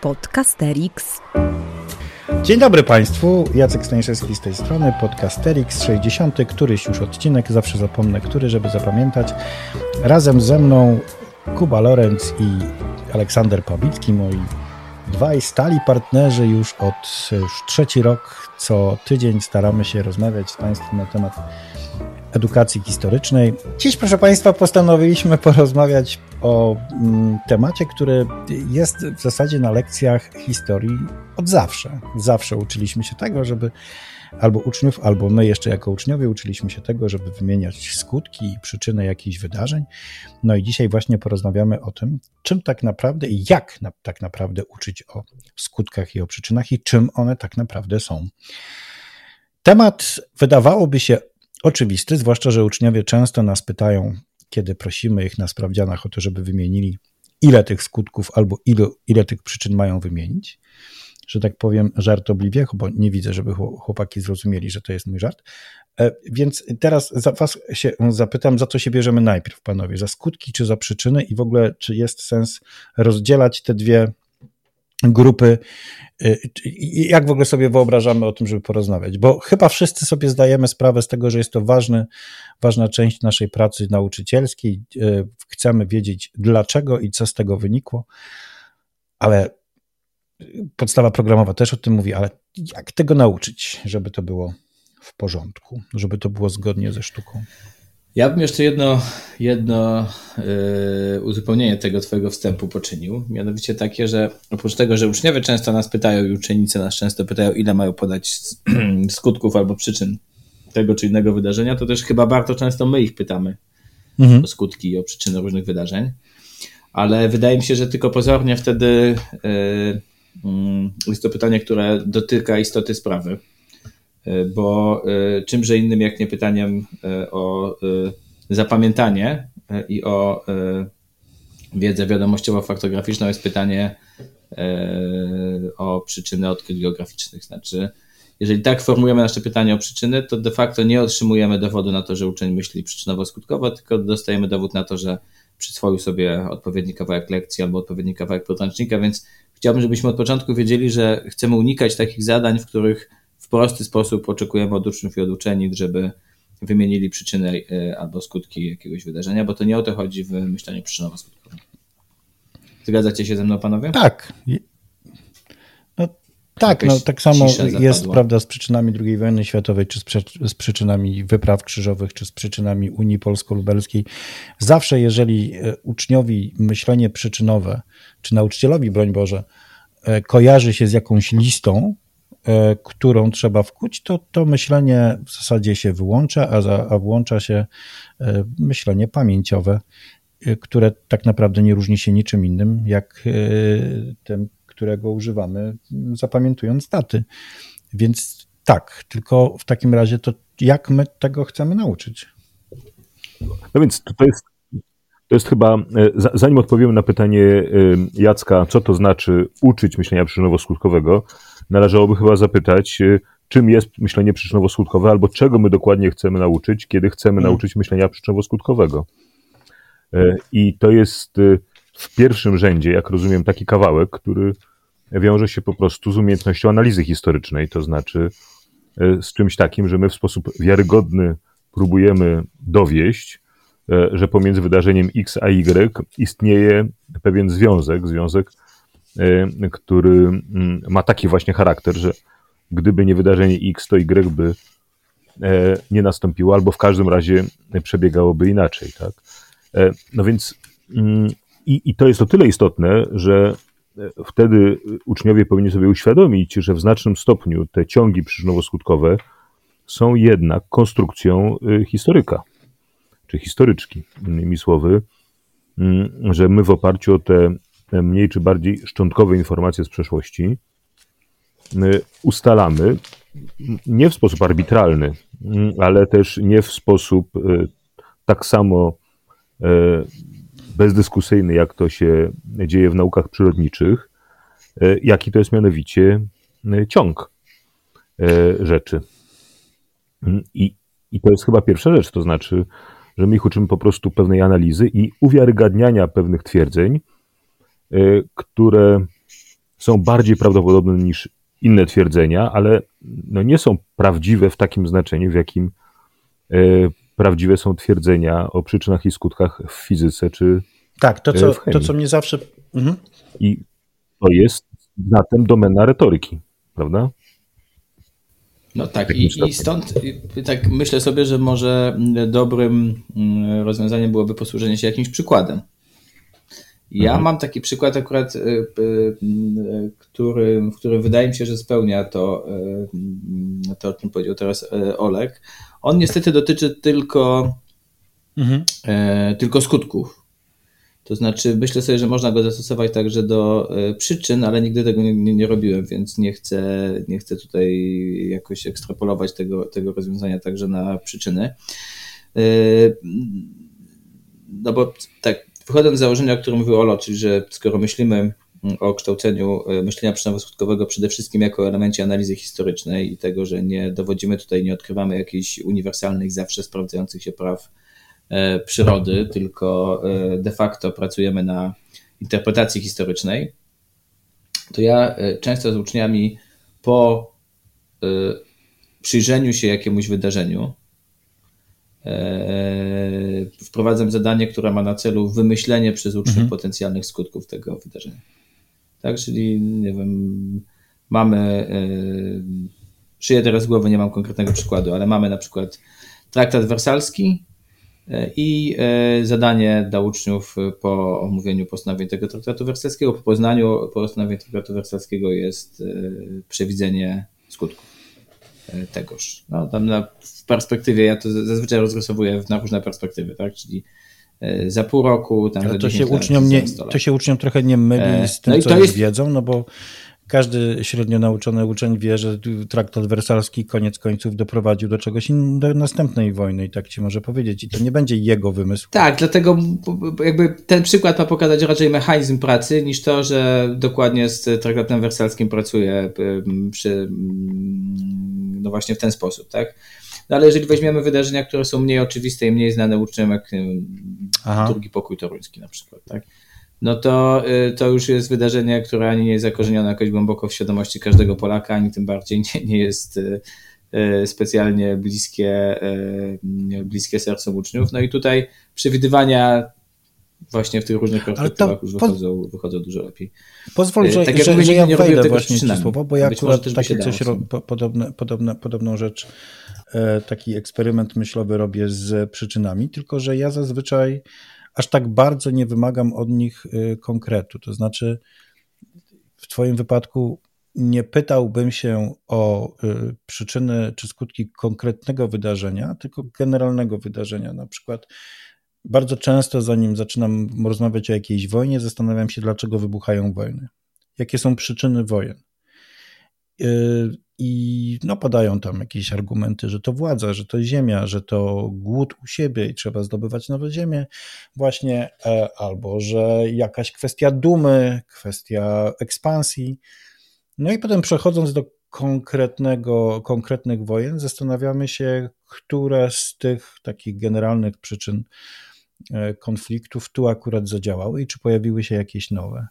Podcasterix. Dzień dobry Państwu, Jacek Staniszewski z tej strony, Podcasterix 60, któryś już odcinek, zawsze zapomnę który, żeby zapamiętać. Razem ze mną Kuba Lorenz i Aleksander Pawlicki, moi dwaj stali partnerzy już od już trzeci rok. Co tydzień staramy się rozmawiać z Państwem na temat edukacji historycznej. Dziś, proszę Państwa, postanowiliśmy porozmawiać o mm, temacie, który jest w zasadzie na lekcjach historii od zawsze. Zawsze uczyliśmy się tego, żeby albo uczniów, albo my jeszcze jako uczniowie uczyliśmy się tego, żeby wymieniać skutki i przyczyny jakichś wydarzeń. No i dzisiaj właśnie porozmawiamy o tym, czym tak naprawdę i jak na, tak naprawdę uczyć o skutkach i o przyczynach i czym one tak naprawdę są. Temat wydawałoby się oczywisty, zwłaszcza, że uczniowie często nas pytają, kiedy prosimy ich na sprawdzianach o to, żeby wymienili, ile tych skutków albo ile, ile tych przyczyn mają wymienić. Że tak powiem żartobliwie, bo nie widzę, żeby chłopaki zrozumieli, że to jest mój żart. E, więc teraz za was się zapytam, za co się bierzemy najpierw, panowie? Za skutki czy za przyczyny i w ogóle, czy jest sens rozdzielać te dwie grupy. Y, jak w ogóle sobie wyobrażamy o tym, żeby porozmawiać? Bo chyba wszyscy sobie zdajemy sprawę z tego, że jest to ważny, ważna część naszej pracy nauczycielskiej. Y, chcemy wiedzieć dlaczego i co z tego wynikło, ale podstawa programowa też o tym mówi, ale jak tego nauczyć, żeby to było w porządku, żeby to było zgodnie ze sztuką? Ja bym jeszcze jedno, jedno yy, uzupełnienie tego Twojego wstępu poczynił. Mianowicie takie, że oprócz tego, że uczniowie często nas pytają i uczennice nas często pytają, ile mają podać skutków albo przyczyn tego czy innego wydarzenia, to też chyba bardzo często my ich pytamy mhm. o skutki i o przyczyny różnych wydarzeń. Ale wydaje mi się, że tylko pozornie wtedy yy, yy, jest to pytanie, które dotyka istoty sprawy bo e, czymże innym jak nie pytaniem e, o zapamiętanie i o wiedzę wiadomościowo-faktograficzną jest pytanie o przyczyny odkryć geograficznych. Znaczy, jeżeli tak formujemy nasze pytanie o przyczyny, to de facto nie otrzymujemy dowodu na to, że uczeń myśli przyczynowo-skutkowo, tylko dostajemy dowód na to, że przyswoił sobie odpowiedni kawałek lekcji albo odpowiedni kawałek podręcznika, więc chciałbym, żebyśmy od początku wiedzieli, że chcemy unikać takich zadań, w których prosty sposób oczekujemy od uczniów i od uczennic, żeby wymienili przyczyny e, albo skutki jakiegoś wydarzenia, bo to nie o to chodzi w myśleniu przyczynowo-skutkowym. Zgadzacie się ze mną, panowie? Tak. No, tak, no, tak samo jest prawda z przyczynami II wojny światowej, czy z, przyczynami wypraw krzyżowych, czy z przyczynami Unii Polsko-Lubelskiej. Zawsze, jeżeli e, uczniowi myślenie przyczynowe, czy nauczycielowi, broń Boże, e, kojarzy się z jakąś listą, którą trzeba wkuć, to to myślenie w zasadzie się wyłącza, a, za, a włącza się e, myślenie pamięciowe, e, które tak naprawdę nie różni się niczym innym, jak tym, którego używamy, zapamiętując daty. Więc tak, tylko w takim razie to jak my tego chcemy nauczyć? No więc to jest, to jest chyba, zanim odpowiemy na pytanie Jacka, co to znaczy uczyć myślenia przyczynowo-skutkowego, należałoby chyba zapytać, y, czym jest myślenie przyczynowo-skutkowe, albo czego my dokładnie chcemy nauczyć, kiedy chcemy hmm. nauczyć myślenia przyczynowo-skutkowego. E, I to jest y, w pierwszym rzędzie, jak rozumiem, taki kawałek, który wiąże się po prostu z umiejętnością analizy historycznej, to znaczy e, z czymś takim, że my w sposób wiarygodny próbujemy dowieść, e, że pomiędzy wydarzeniem X a Y istnieje pewien związek, związek który mm, ma taki właśnie charakter, że gdyby nie wydarzenie X, to Y by e, nie nastąpiło, albo w każdym razie przebiegałoby inaczej. Tak? E, no więc mm, i, i to jest o tyle istotne, że e, wtedy uczniowie powinni sobie uświadomić, że w znacznym stopniu te ciągi przyczynowo-skutkowe są jednak konstrukcją y, historyka, czy historyczki, innymi słowy, mm, że my w oparciu o te mniej czy bardziej szczątkowe informacje z przeszłości, ustalamy nie w sposób arbitralny, ale też nie w sposób e, tak samo e, bezdyskusyjny, jak to się dzieje w naukach przyrodniczych, e, jaki to jest mianowicie ciąg rzeczy. I, I to jest chyba pierwsza rzecz, to znaczy, że my ich uczymy po prostu pewnej analizy i uwiarygadniania pewnych twierdzeń, które są bardziej prawdopodobne niż inne twierdzenia, ale no nie są prawdziwe w takim znaczeniu, w jakim e, prawdziwe są twierdzenia o przyczynach i skutkach w fizyce czy Tak, to co, to, co mnie zawsze... Mhm. I to jest zatem domena retoryki, prawda? No tak, i, i stąd tak myślę sobie, że może dobrym mm, rozwiązaniem byłoby posłużenie się jakimś przykładem. Ja mhm. mam taki przykład akurat, y, y, y, który, który wydaje mi się, że spełnia to, to o czym powiedział teraz Olek. On niestety dotyczy tylko, mhm. Tylko skutków. To znaczy, myślę sobie, że można go zastosować także do przyczyn, ale nigdy tego nie, nie, nie, robiłem, więc nie chcę, nie chcę tutaj jakoś ekstrapolować tego, tego rozwiązania także na przyczyny. No bo tak, wychodząc z założenia, o którym mówił Olo, czyli że skoro myślimy o kształceniu e, myślenia przyczynowo-skutkowego przede wszystkim jako elemencie analizy historycznej i tego, że nie dowodzimy tutaj, nie odkrywamy jakichś uniwersalnych, zawsze sprawdzających się praw E, przyrody, tylko e, de facto pracujemy na interpretacji historycznej, to ja często z uczniami po przyjrzeniu się jakiemuś wydarzeniu wprowadzam zadanie, które ma na celu wymyślenie przez uczniów mhm. potencjalnych skutków tego wydarzenia. Tak, czyli nie wiem, mamy, szyję teraz głowy, nie mam konkretnego przykładu, ale mamy na przykład traktat wersalski, i e, zadanie dla uczniów po omówieniu postanowień tego traktatu wersalskiego, po poznaniu postanowień traktatu wersalskiego jest e, przewidzenie skutków e, tegoż. No, tam na, w perspektywie, ja to zazwyczaj rozrysowuję na różne perspektywy, tak, czyli za pół roku, tam Ale to się, uczniom nie, to się uczniom trochę nie myli z tym, no co jest... wiedzą, no bo każdy średnio nauczony uczeń wie, że traktat wersalski koniec końców doprowadził do czegoś do następnej wojny i tak ci może powiedzieć. I to nie będzie jego wymysł. Tak, dlatego jakby ten przykład ma pokazać raczej mechanizm pracy niż to, że dokładnie z traktatem wersalskim pracuje przy, no właśnie w ten sposób, tak? No ale jeżeli weźmiemy wydarzenia, które są mniej oczywiste i mniej znane uczniom, jak Aha. drugi pokój toruński na przykład, tak? no to, y, to już jest wydarzenie, które ani nie jest zakorzenione jakoś głęboko w świadomości każdego Polaka, ani tym bardziej nie, nie jest y, y, specjalnie bliskie, bliskie sercom uczniów. No i tutaj przewidywania właśnie w tych różnych perspektywach już wychodzą, wychodzą dużo lepiej. Pozwól, że, tak że, mówię, że ja wejdę właśnie w słowo, bo ja akurat takie coś, ro, podobne, podobne, podobną rzecz, e, taki eksperyment myślowy robię z przyczynami, tylko że ja zazwyczaj aż tak bardzo nie wymagam od nich y, konkretu. To znaczy, w Twoim wypadku nie pytałbym się o przyczyny czy skutki konkretnego wydarzenia, tylko generalnego wydarzenia. Na przykład, bardzo często, zanim zaczynam rozmawiać o jakiejś wojnie, zastanawiam się, dlaczego wybuchają wojny. Jakie są przyczyny wojen? Y, i no, padają tam jakieś argumenty, że to władza, że to ziemia, że to głód u siebie i trzeba zdobywać nowe ziemię, właśnie, e, albo że jakaś kwestia dumy, kwestia ekspansji. No i potem przechodząc do konkretnego, konkretnych wojen, zastanawiamy się, które z tych takich generalnych przyczyn e, konfliktów tu akurat zadziałały i czy pojawiły się jakieś nowe.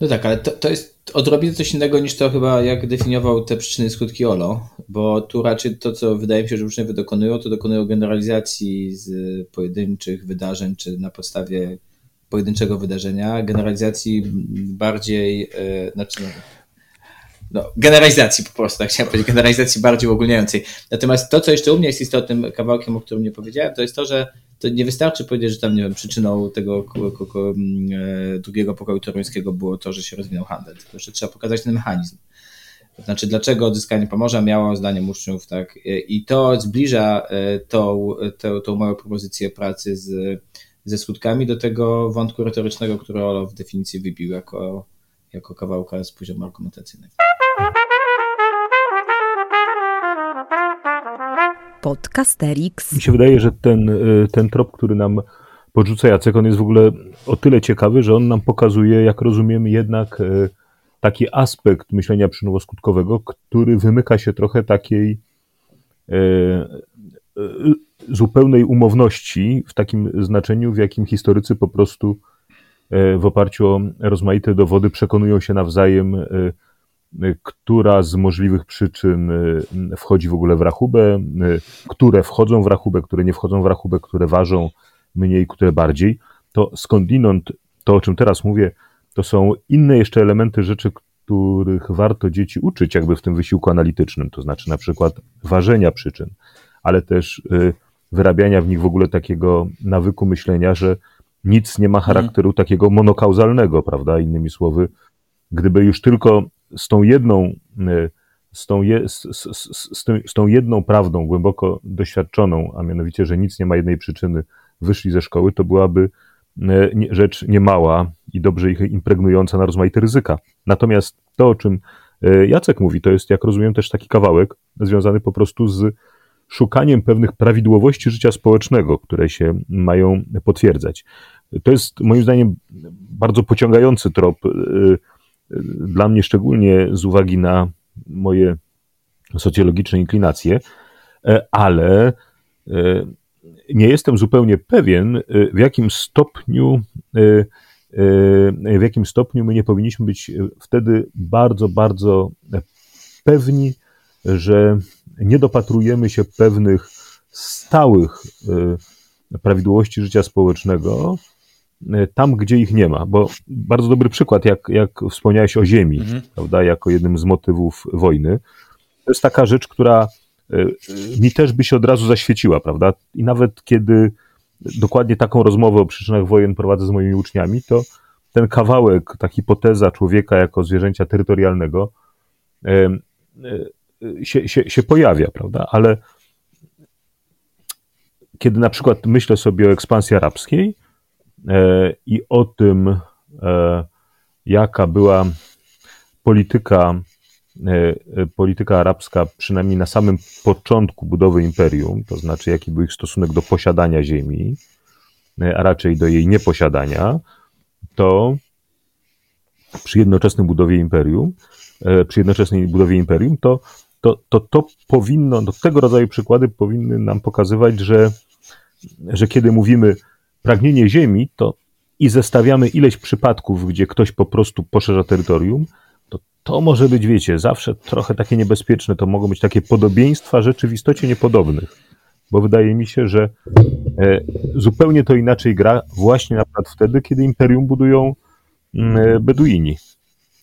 No tak, ale to, to jest odrobinę coś innego niż to chyba, jak definiował te przyczyny skutki Olo, bo tu raczej to, co wydaje mi się, że uczniowie dokonują, to dokonują generalizacji z pojedynczych wydarzeń, czy na podstawie pojedynczego wydarzenia, generalizacji bardziej, yy, znaczy, no, generalizacji po prostu, tak chciałem powiedzieć, generalizacji bardziej ogólniającej. Natomiast to, co jeszcze u mnie jest istotnym kawałkiem, o którym nie powiedziałem, to jest to, że to nie wystarczy powiedzieć, że tam, nie wiem, przyczyną tego e, drugiego pokoju toruńskiego było to, że się rozwinął handel, tylko że trzeba pokazać ten mechanizm. To znaczy, dlaczego odzyskanie Pomorza miało, zdaniem uczniów, tak, e, i to zbliża e, tą, tą, tą moją propozycję pracy z, ze skutkami do tego wątku retorycznego, który Olo w definicji wybił jako, jako kawałka z poziomu argumentacyjnego. Podcasterix. Mi się wydaje, że ten, y, ten trop, który nam podrzuca Jacek, on jest w ogóle o tyle ciekawy, że on nam pokazuje, jak rozumiemy jednak y, taki aspekt myślenia przyczynowo-skutkowego, który wymyka się trochę takiej y, zupełnej umowności w takim znaczeniu, w jakim historycy po prostu w oparciu o rozmaite dowody przekonują się nawzajem, która z możliwych przyczyn wchodzi w ogóle w rachubę, które wchodzą w rachubę, które nie wchodzą w rachubę, które ważą mniej, które bardziej, to skądinąd to, o czym teraz mówię, to są inne jeszcze elementy rzeczy, których warto dzieci uczyć jakby w tym wysiłku analitycznym, to znaczy na przykład ważenia przyczyn, ale też y, wyrabiania w nich w ogóle takiego nawyku myślenia, że nic nie ma charakteru mm. takiego monokauzalnego, prawda? Innymi słowy, gdyby już tylko z tą jedną, y, z tą, je, z, z, z, tą jedną prawdą głęboko doświadczoną, a mianowicie, że nic nie ma jednej przyczyny, wyszli ze szkoły, to byłaby E, rzecz niemała i dobrze ich impregnująca na rozmaite ryzyka. Natomiast to, o czym Jacek mówi, to jest, jak rozumiem, też taki kawałek związany po prostu z szukaniem pewnych prawidłowości życia społecznego, które się mają potwierdzać. To jest moim zdaniem bardzo pociągający trop, e, dla mnie szczególnie z uwagi na moje socjologiczne inklinacje, ale nie jestem zupełnie pewien, y, w jakim stopniu y, y, w jakim stopniu my nie powinniśmy być wtedy bardzo, bardzo pewni, że nie dopatrujemy się pewnych stałych prawidłowości życia społecznego tam, gdzie ich nie ma. Bo bardzo dobry przykład, jak, jak wspomniałeś o ziemi, mhm. prawda, jako jednym z motywów wojny. To jest taka rzecz, która e, mi też by się od razu zaświeciła, prawda? I nawet kiedy dokładnie taką rozmowę o przyczynach wojen prowadzę z moimi uczniami, to ten kawałek, ta hipoteza człowieka jako zwierzęcia terytorialnego się, się, się pojawia, prawda? Ale kiedy na przykład myślę sobie o ekspansji arabskiej i o tym, jaka była polityka E, e, polityka arabska, przynajmniej na samym początku budowy imperium, to znaczy jaki był ich stosunek do posiadania ziemi, e, a raczej do jej nieposiadania, to przy jednoczesnej budowie imperium, przy jednoczesnej budowie imperium, to to, to, to powinno, to tego rodzaju przykłady powinny nam pokazywać, że, że kiedy mówimy pragnienie ziemi, to i zestawiamy ileś przypadków, gdzie ktoś po prostu poszerza terytorium, to może być, wiecie, zawsze trochę takie niebezpieczne. To mogą być takie podobieństwa rzeczy w istocie niepodobnych. Bo wydaje mi się, że e, zupełnie to inaczej gra właśnie na przykład wtedy, kiedy imperium budują mm, e, Beduini.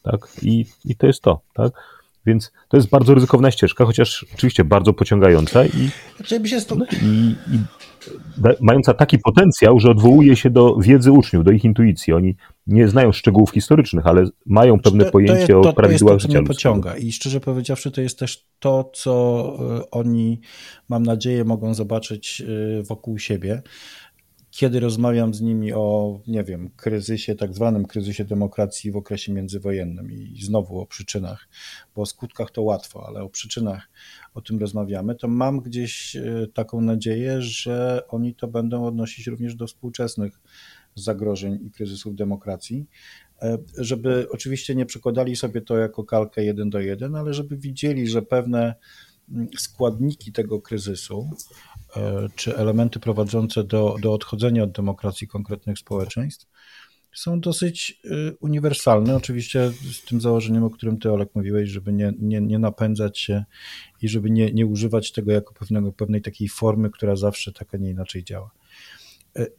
Tak? I, I to jest to, tak? Więc to jest bardzo ryzykowna ścieżka, chociaż oczywiście bardzo pociągająca i, znaczy, no, i, i mająca taki potencjał, że odwołuje się do wiedzy uczniów, do ich intuicji. Oni nie znają szczegółów historycznych, ale mają pewne to, pojęcie to jest, to, o prawidłach życia. To mnie pociąga i szczerze powiedziawszy, to jest też to, co e, oni, mam nadzieję, mogą zobaczyć e, wokół siebie kiedy rozmawiam z nimi o, nie wiem, kryzysie, tak zwanym kryzysie demokracji w okresie międzywojennym i znowu o przyczynach, bo o skutkach to łatwo, ale o przyczynach o tym rozmawiamy, to mam gdzieś e, taką nadzieję, że oni to będą odnosić również do współczesnych zagrożeń i kryzysów demokracji, e, żeby oczywiście nie przekładali sobie to jako kalkę jeden do jeden, ale żeby widzieli, że pewne mm, składniki tego kryzysu, czy elementy prowadzące do, do odchodzenia od demokracji konkretnych społeczeństw, są dosyć y, uniwersalne, oczywiście z tym założeniem, o którym ty, Olek, mówiłeś, żeby nie, nie, nie napędzać się i żeby nie, nie używać tego jako pewnego, pewnej takiej formy, która zawsze tak, a nie inaczej działa. Y,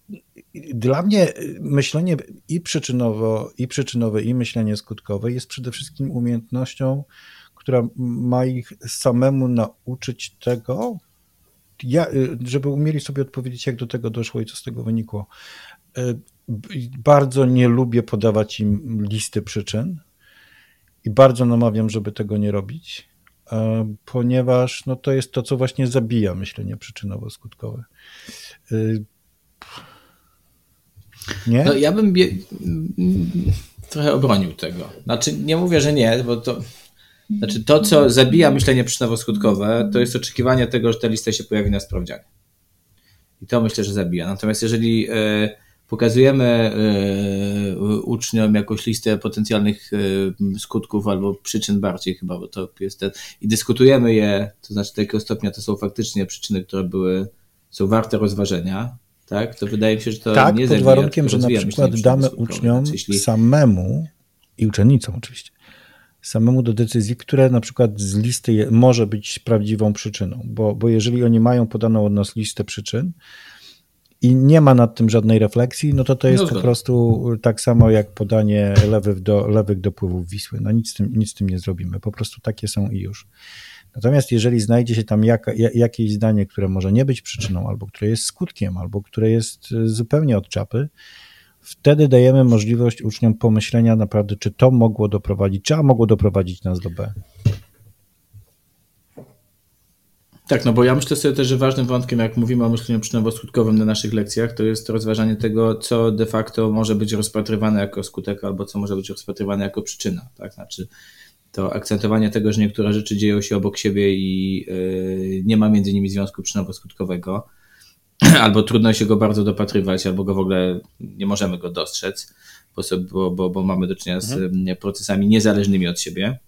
dla mnie myślenie i przyczynowo, i przyczynowe, i myślenie skutkowe jest przede wszystkim umiejętnością, która ma ich samemu nauczyć tego, ja, y, żeby umieli sobie odpowiedzieć, jak do tego doszło i co z tego wynikło bardzo nie lubię podawać im listy przyczyn i bardzo namawiam, żeby tego nie robić, e, ponieważ no, to jest to, co właśnie zabija myślenie przyczynowo-skutkowe. Y, nie? No, ja bym trochę obronił tego. Znaczy, nie mówię, że nie, bo to. Znaczy, to, co zabija myślenie przyczynowo-skutkowe, to jest oczekiwanie tego, że ta lista się pojawi na sprawdzianie. I to myślę, że zabija. Natomiast jeżeli. Yy, pokazujemy e, uczniom jakąś listę potencjalnych e, skutków albo przyczyn bardziej chyba, bo to jest ten, i dyskutujemy je, to znaczy do jakiego stopnia to są faktycznie przyczyny, które były, są warte rozważenia, tak, to wydaje mi się, że to tak, nie pod warunkiem, że na przykład damy uczniom jeśli... samemu i uczennicom oczywiście, samemu do decyzji, które na przykład z listy może być prawdziwą przyczyną, bo, bo jeżeli oni mają podaną od nas listę przyczyn, i nie ma nad tym żadnej refleksji, no to to jest no po prostu tak samo jak podanie lewych, do, lewych dopływów Wisły. No nic z, tym, nic z tym nie zrobimy. Po prostu takie są i już. Natomiast jeżeli znajdzie się tam jaka, jakieś zdanie, które może nie być przyczyną, albo które jest skutkiem, albo które jest zupełnie od czapy, wtedy dajemy możliwość uczniom pomyślenia naprawdę, czy to mogło doprowadzić, czy a mogło doprowadzić nas do B. Tak, no bo ja myślę sobie też, że ważnym wątkiem, jak mówimy o myśleniu przyczynowo-skutkowym na naszych lekcjach, to jest rozważanie tego, co de facto może być rozpatrywane jako skutek, albo co może być rozpatrywane jako przyczyna. Tak, znaczy to akcentowanie tego, że niektóre rzeczy dzieją się obok siebie i yy, nie ma między nimi związku przyczynowo-skutkowego, albo trudno się go bardzo dopatrywać, albo go w ogóle nie możemy go dostrzec, bo, bo, bo mamy do czynienia z mhm. procesami niezależnymi od siebie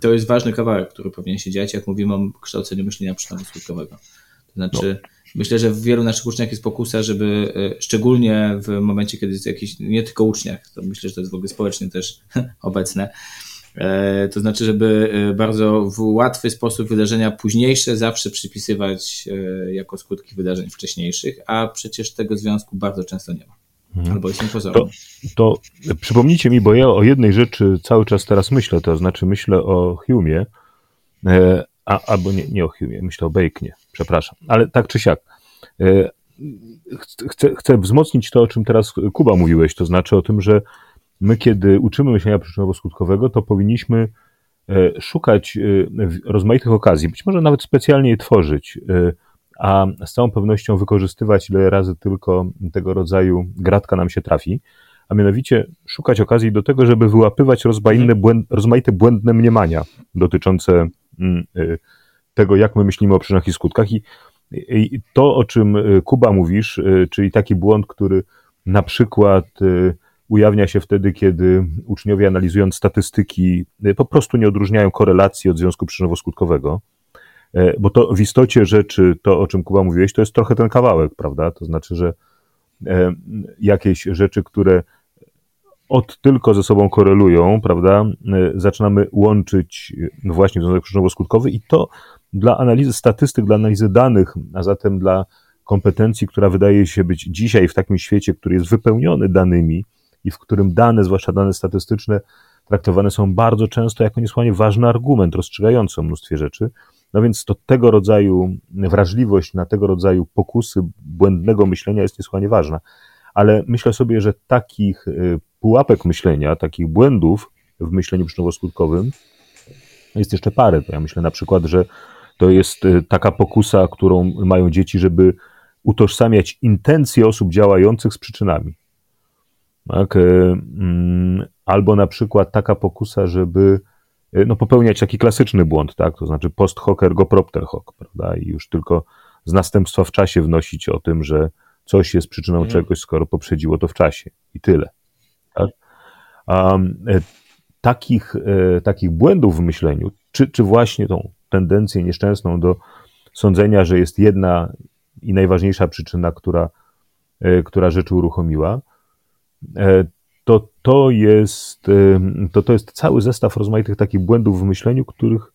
to jest ważny kawałek, który powinien się dziać, jak mówimy o kształceniu myślenia przyczynowo-skutkowego. To znaczy, no. myślę, że w wielu naszych uczniach jest pokusa, żeby e, szczególnie w momencie, kiedy jest jakiś, nie tylko uczniach, to myślę, że to jest w ogóle społecznie też obecne, to znaczy, żeby e, bardzo w łatwy sposób wydarzenia późniejsze zawsze przypisywać jako skutki wydarzeń wcześniejszych, a przecież tego związku bardzo często nie ma. Mhm. Albo jest niepozorny. To, to przypomnijcie mi, bo ja o jednej rzeczy cały czas teraz myślę, to znaczy myślę o Hume'ie, e, a, albo nie, nie o Hume'ie, myślę o Baconie, przepraszam, ale tak czy siak. E, chcę, chcę wzmocnić to, o czym teraz Kuba mówiłeś, to znaczy o tym, że my, kiedy uczymy myślenia przyczynowo-skutkowego, to powinniśmy e, szukać rozmaitych okazji, być może nawet specjalnie je tworzyć, a z całą pewnością wykorzystywać ile razy tylko tego rodzaju gratka nam się trafi, a mianowicie szukać okazji do tego, żeby wyłapywać rozmaite, błęd, rozmaite błędne mniemania dotyczące mm, tego, jak my myślimy o przyczynach i skutkach. I, I to, o czym Kuba mówisz, czyli taki błąd, który na przykład ujawnia się wtedy, kiedy uczniowie analizując statystyki po prostu nie odróżniają korelacji od związku przyczynowo-skutkowego, E, bo to w istocie rzeczy, to o czym Kuba mówiłeś, to jest trochę ten kawałek, prawda? To znaczy, że e, jakieś rzeczy, które od tylko ze sobą korelują, prawda, e, zaczynamy łączyć właśnie związek przyczynowo-skutkowy i to dla analizy statystyk, dla analizy danych, a zatem dla kompetencji, która wydaje się być dzisiaj w takim świecie, który jest wypełniony danymi i w którym dane, zwłaszcza dane statystyczne, traktowane są bardzo często jako niesłychanie ważny argument rozstrzygający o mnóstwie rzeczy, no więc to tego rodzaju wrażliwość na tego rodzaju pokusy błędnego myślenia jest niesłychanie ważna. Ale myślę sobie, że takich y, pułapek myślenia, takich błędów w myśleniu przyczynowo-skutkowym jest jeszcze parę. Ja myślę na przykład, że to jest y, taka pokusa, którą mają dzieci, żeby utożsamiać intencje osób działających z przyczynami. Tak? Y, mm, albo na przykład taka pokusa, żeby Y, no, popełniać taki klasyczny błąd, tak? To znaczy post hoc ergo propter hoc, prawda? I już tylko z następstwa w czasie wnosić o tym, że coś jest przyczyną mhm. czegoś, skoro poprzedziło to w czasie. I tyle. Tak? Um, takich, e, takich błędów w myśleniu, czy, czy właśnie tą tendencję nieszczęsną do sądzenia, że jest jedna i najważniejsza przyczyna, która, e, która rzeczy uruchomiła, to to jest, to to jest cały zestaw rozmaitych takich błędów w myśleniu, których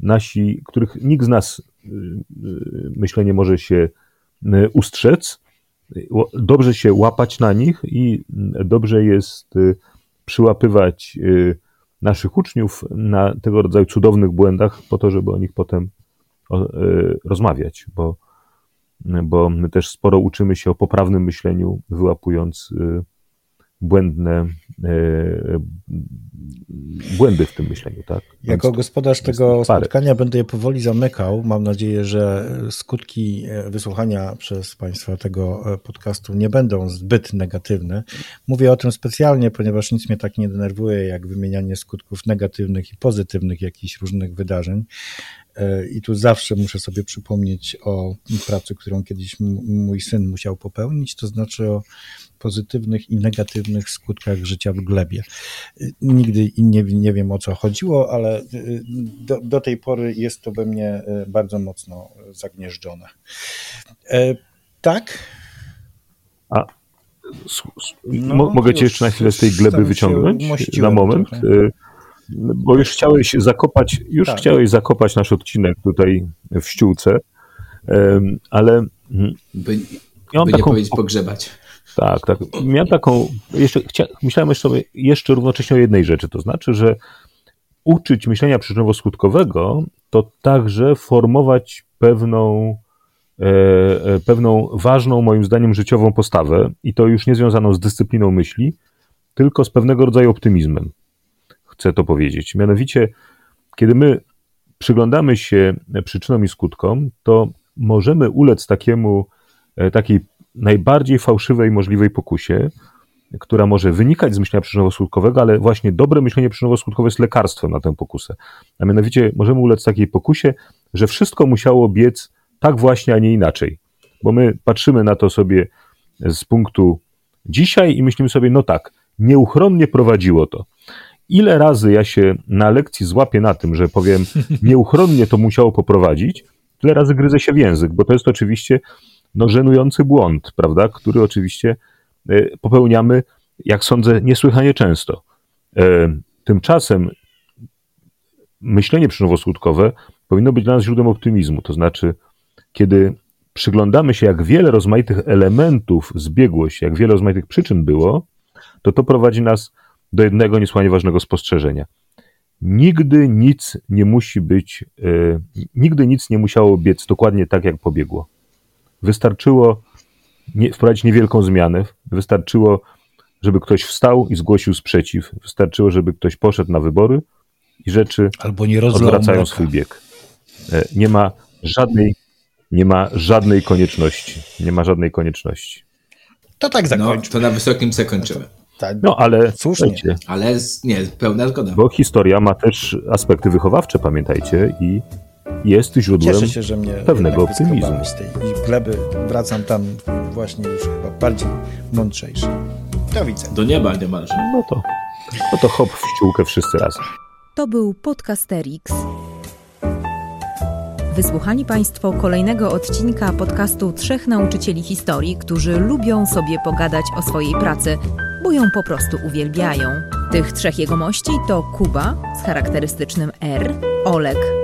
nasi, których nikt z nas y, myślenie może się ustrzec. Dobrze się łapać na nich i dobrze jest przyłapywać naszych uczniów na tego rodzaju cudownych błędach po to, żeby o nich potem rozmawiać, bo, bo my też sporo uczymy się o poprawnym myśleniu, wyłapując błędne e, błędy w tym myśleniu, tak? Jako gospodarz tego spotkania będę je powoli zamykał. Mam nadzieję, że skutki e, wysłuchania przez Państwa tego e, podcastu nie będą zbyt negatywne. Mówię o tym specjalnie, ponieważ nic mnie tak nie denerwuje, jak wymienianie skutków negatywnych i pozytywnych jakichś różnych wydarzeń. I tu zawsze muszę sobie przypomnieć o pracy, którą kiedyś mój syn musiał popełnić, to znaczy o pozytywnych i negatywnych skutkach życia w glebie. Nigdy nie, nie wiem o co chodziło, ale y, do, do tej pory jest to we mnie bardzo mocno zagnieżdżone. E, tak? A no, mogę cię jeszcze na chwilę z tej gleby wyciągnąć na moment? Trochę. Bo już chciałeś zakopać, już tak. chciałeś zakopać nasz odcinek tutaj w ściółce, ale by, by taką, nie powiedzieć pogrzebać. Tak, tak. Miałem taką, jeszcze, chcia, myślałem jeszcze, jeszcze równocześnie o jednej rzeczy, to znaczy, że uczyć myślenia przyczynowo-skutkowego to także formować pewną, e, e, pewną ważną, moim zdaniem, życiową postawę i to już nie związaną z dyscypliną myśli, tylko z pewnego rodzaju optymizmem. Chcę to powiedzieć. Mianowicie, kiedy my przyglądamy się przyczynom i skutkom, to możemy ulec takiemu, e, takiej najbardziej fałszywej możliwej pokusie, która może wynikać z myślenia przyczynowo-skutkowego, ale właśnie dobre myślenie przyczynowo-skutkowe jest lekarstwem na tę pokusę. A mianowicie możemy ulec takiej pokusie, że wszystko musiało biec tak właśnie, a nie inaczej. Bo my patrzymy na to sobie z punktu dzisiaj i myślimy sobie, no tak, nieuchronnie prowadziło to. Ile razy ja się na lekcji złapię na tym, że powiem, nieuchronnie to musiało poprowadzić, tyle razy gryzę się w język, bo to jest oczywiście no, żenujący błąd, prawda, który oczywiście e, popełniamy, jak sądzę, niesłychanie często. E, tymczasem myślenie przyczynowo-skutkowe powinno być dla nas źródłem optymizmu, to znaczy, kiedy przyglądamy się, jak wiele rozmaitych elementów zbiegło się, jak wiele rozmaitych przyczyn było, to to prowadzi nas do jednego niesłychanie ważnego spostrzeżenia. Nigdy nic nie musi być, e, nigdy nic nie musiało biec dokładnie tak, jak pobiegło. Wystarczyło nie, wprowadzić niewielką zmianę, wystarczyło, żeby ktoś wstał i zgłosił sprzeciw, wystarczyło, żeby ktoś poszedł na wybory i rzeczy Albo nie odwracają mleka. swój bieg. E, nie ma żadnej, nie ma żadnej konieczności. Nie ma żadnej konieczności. To tak zakończmy. No, to na wysokim zakończymy. Tak, no ale słusznie. Ale nie, pełna zgoda. Bo historia ma też aspekty wychowawcze, pamiętajcie, i jest źródłem Cieszę się, że mnie pewnego optymizmu. z tej gleby wracam tam właśnie już chyba bardziej mądrzejszy. Do widzenia. Do nieba niemalże. No to, no to hop w ściółkę wszyscy razem. To był Podcasterix. Wysłuchali Państwo kolejnego odcinka podcastu Trzech Nauczycieli Historii, którzy lubią sobie pogadać o swojej pracy, bo ją po prostu uwielbiają. Tych trzech jegomości to Kuba z charakterystycznym R, Olek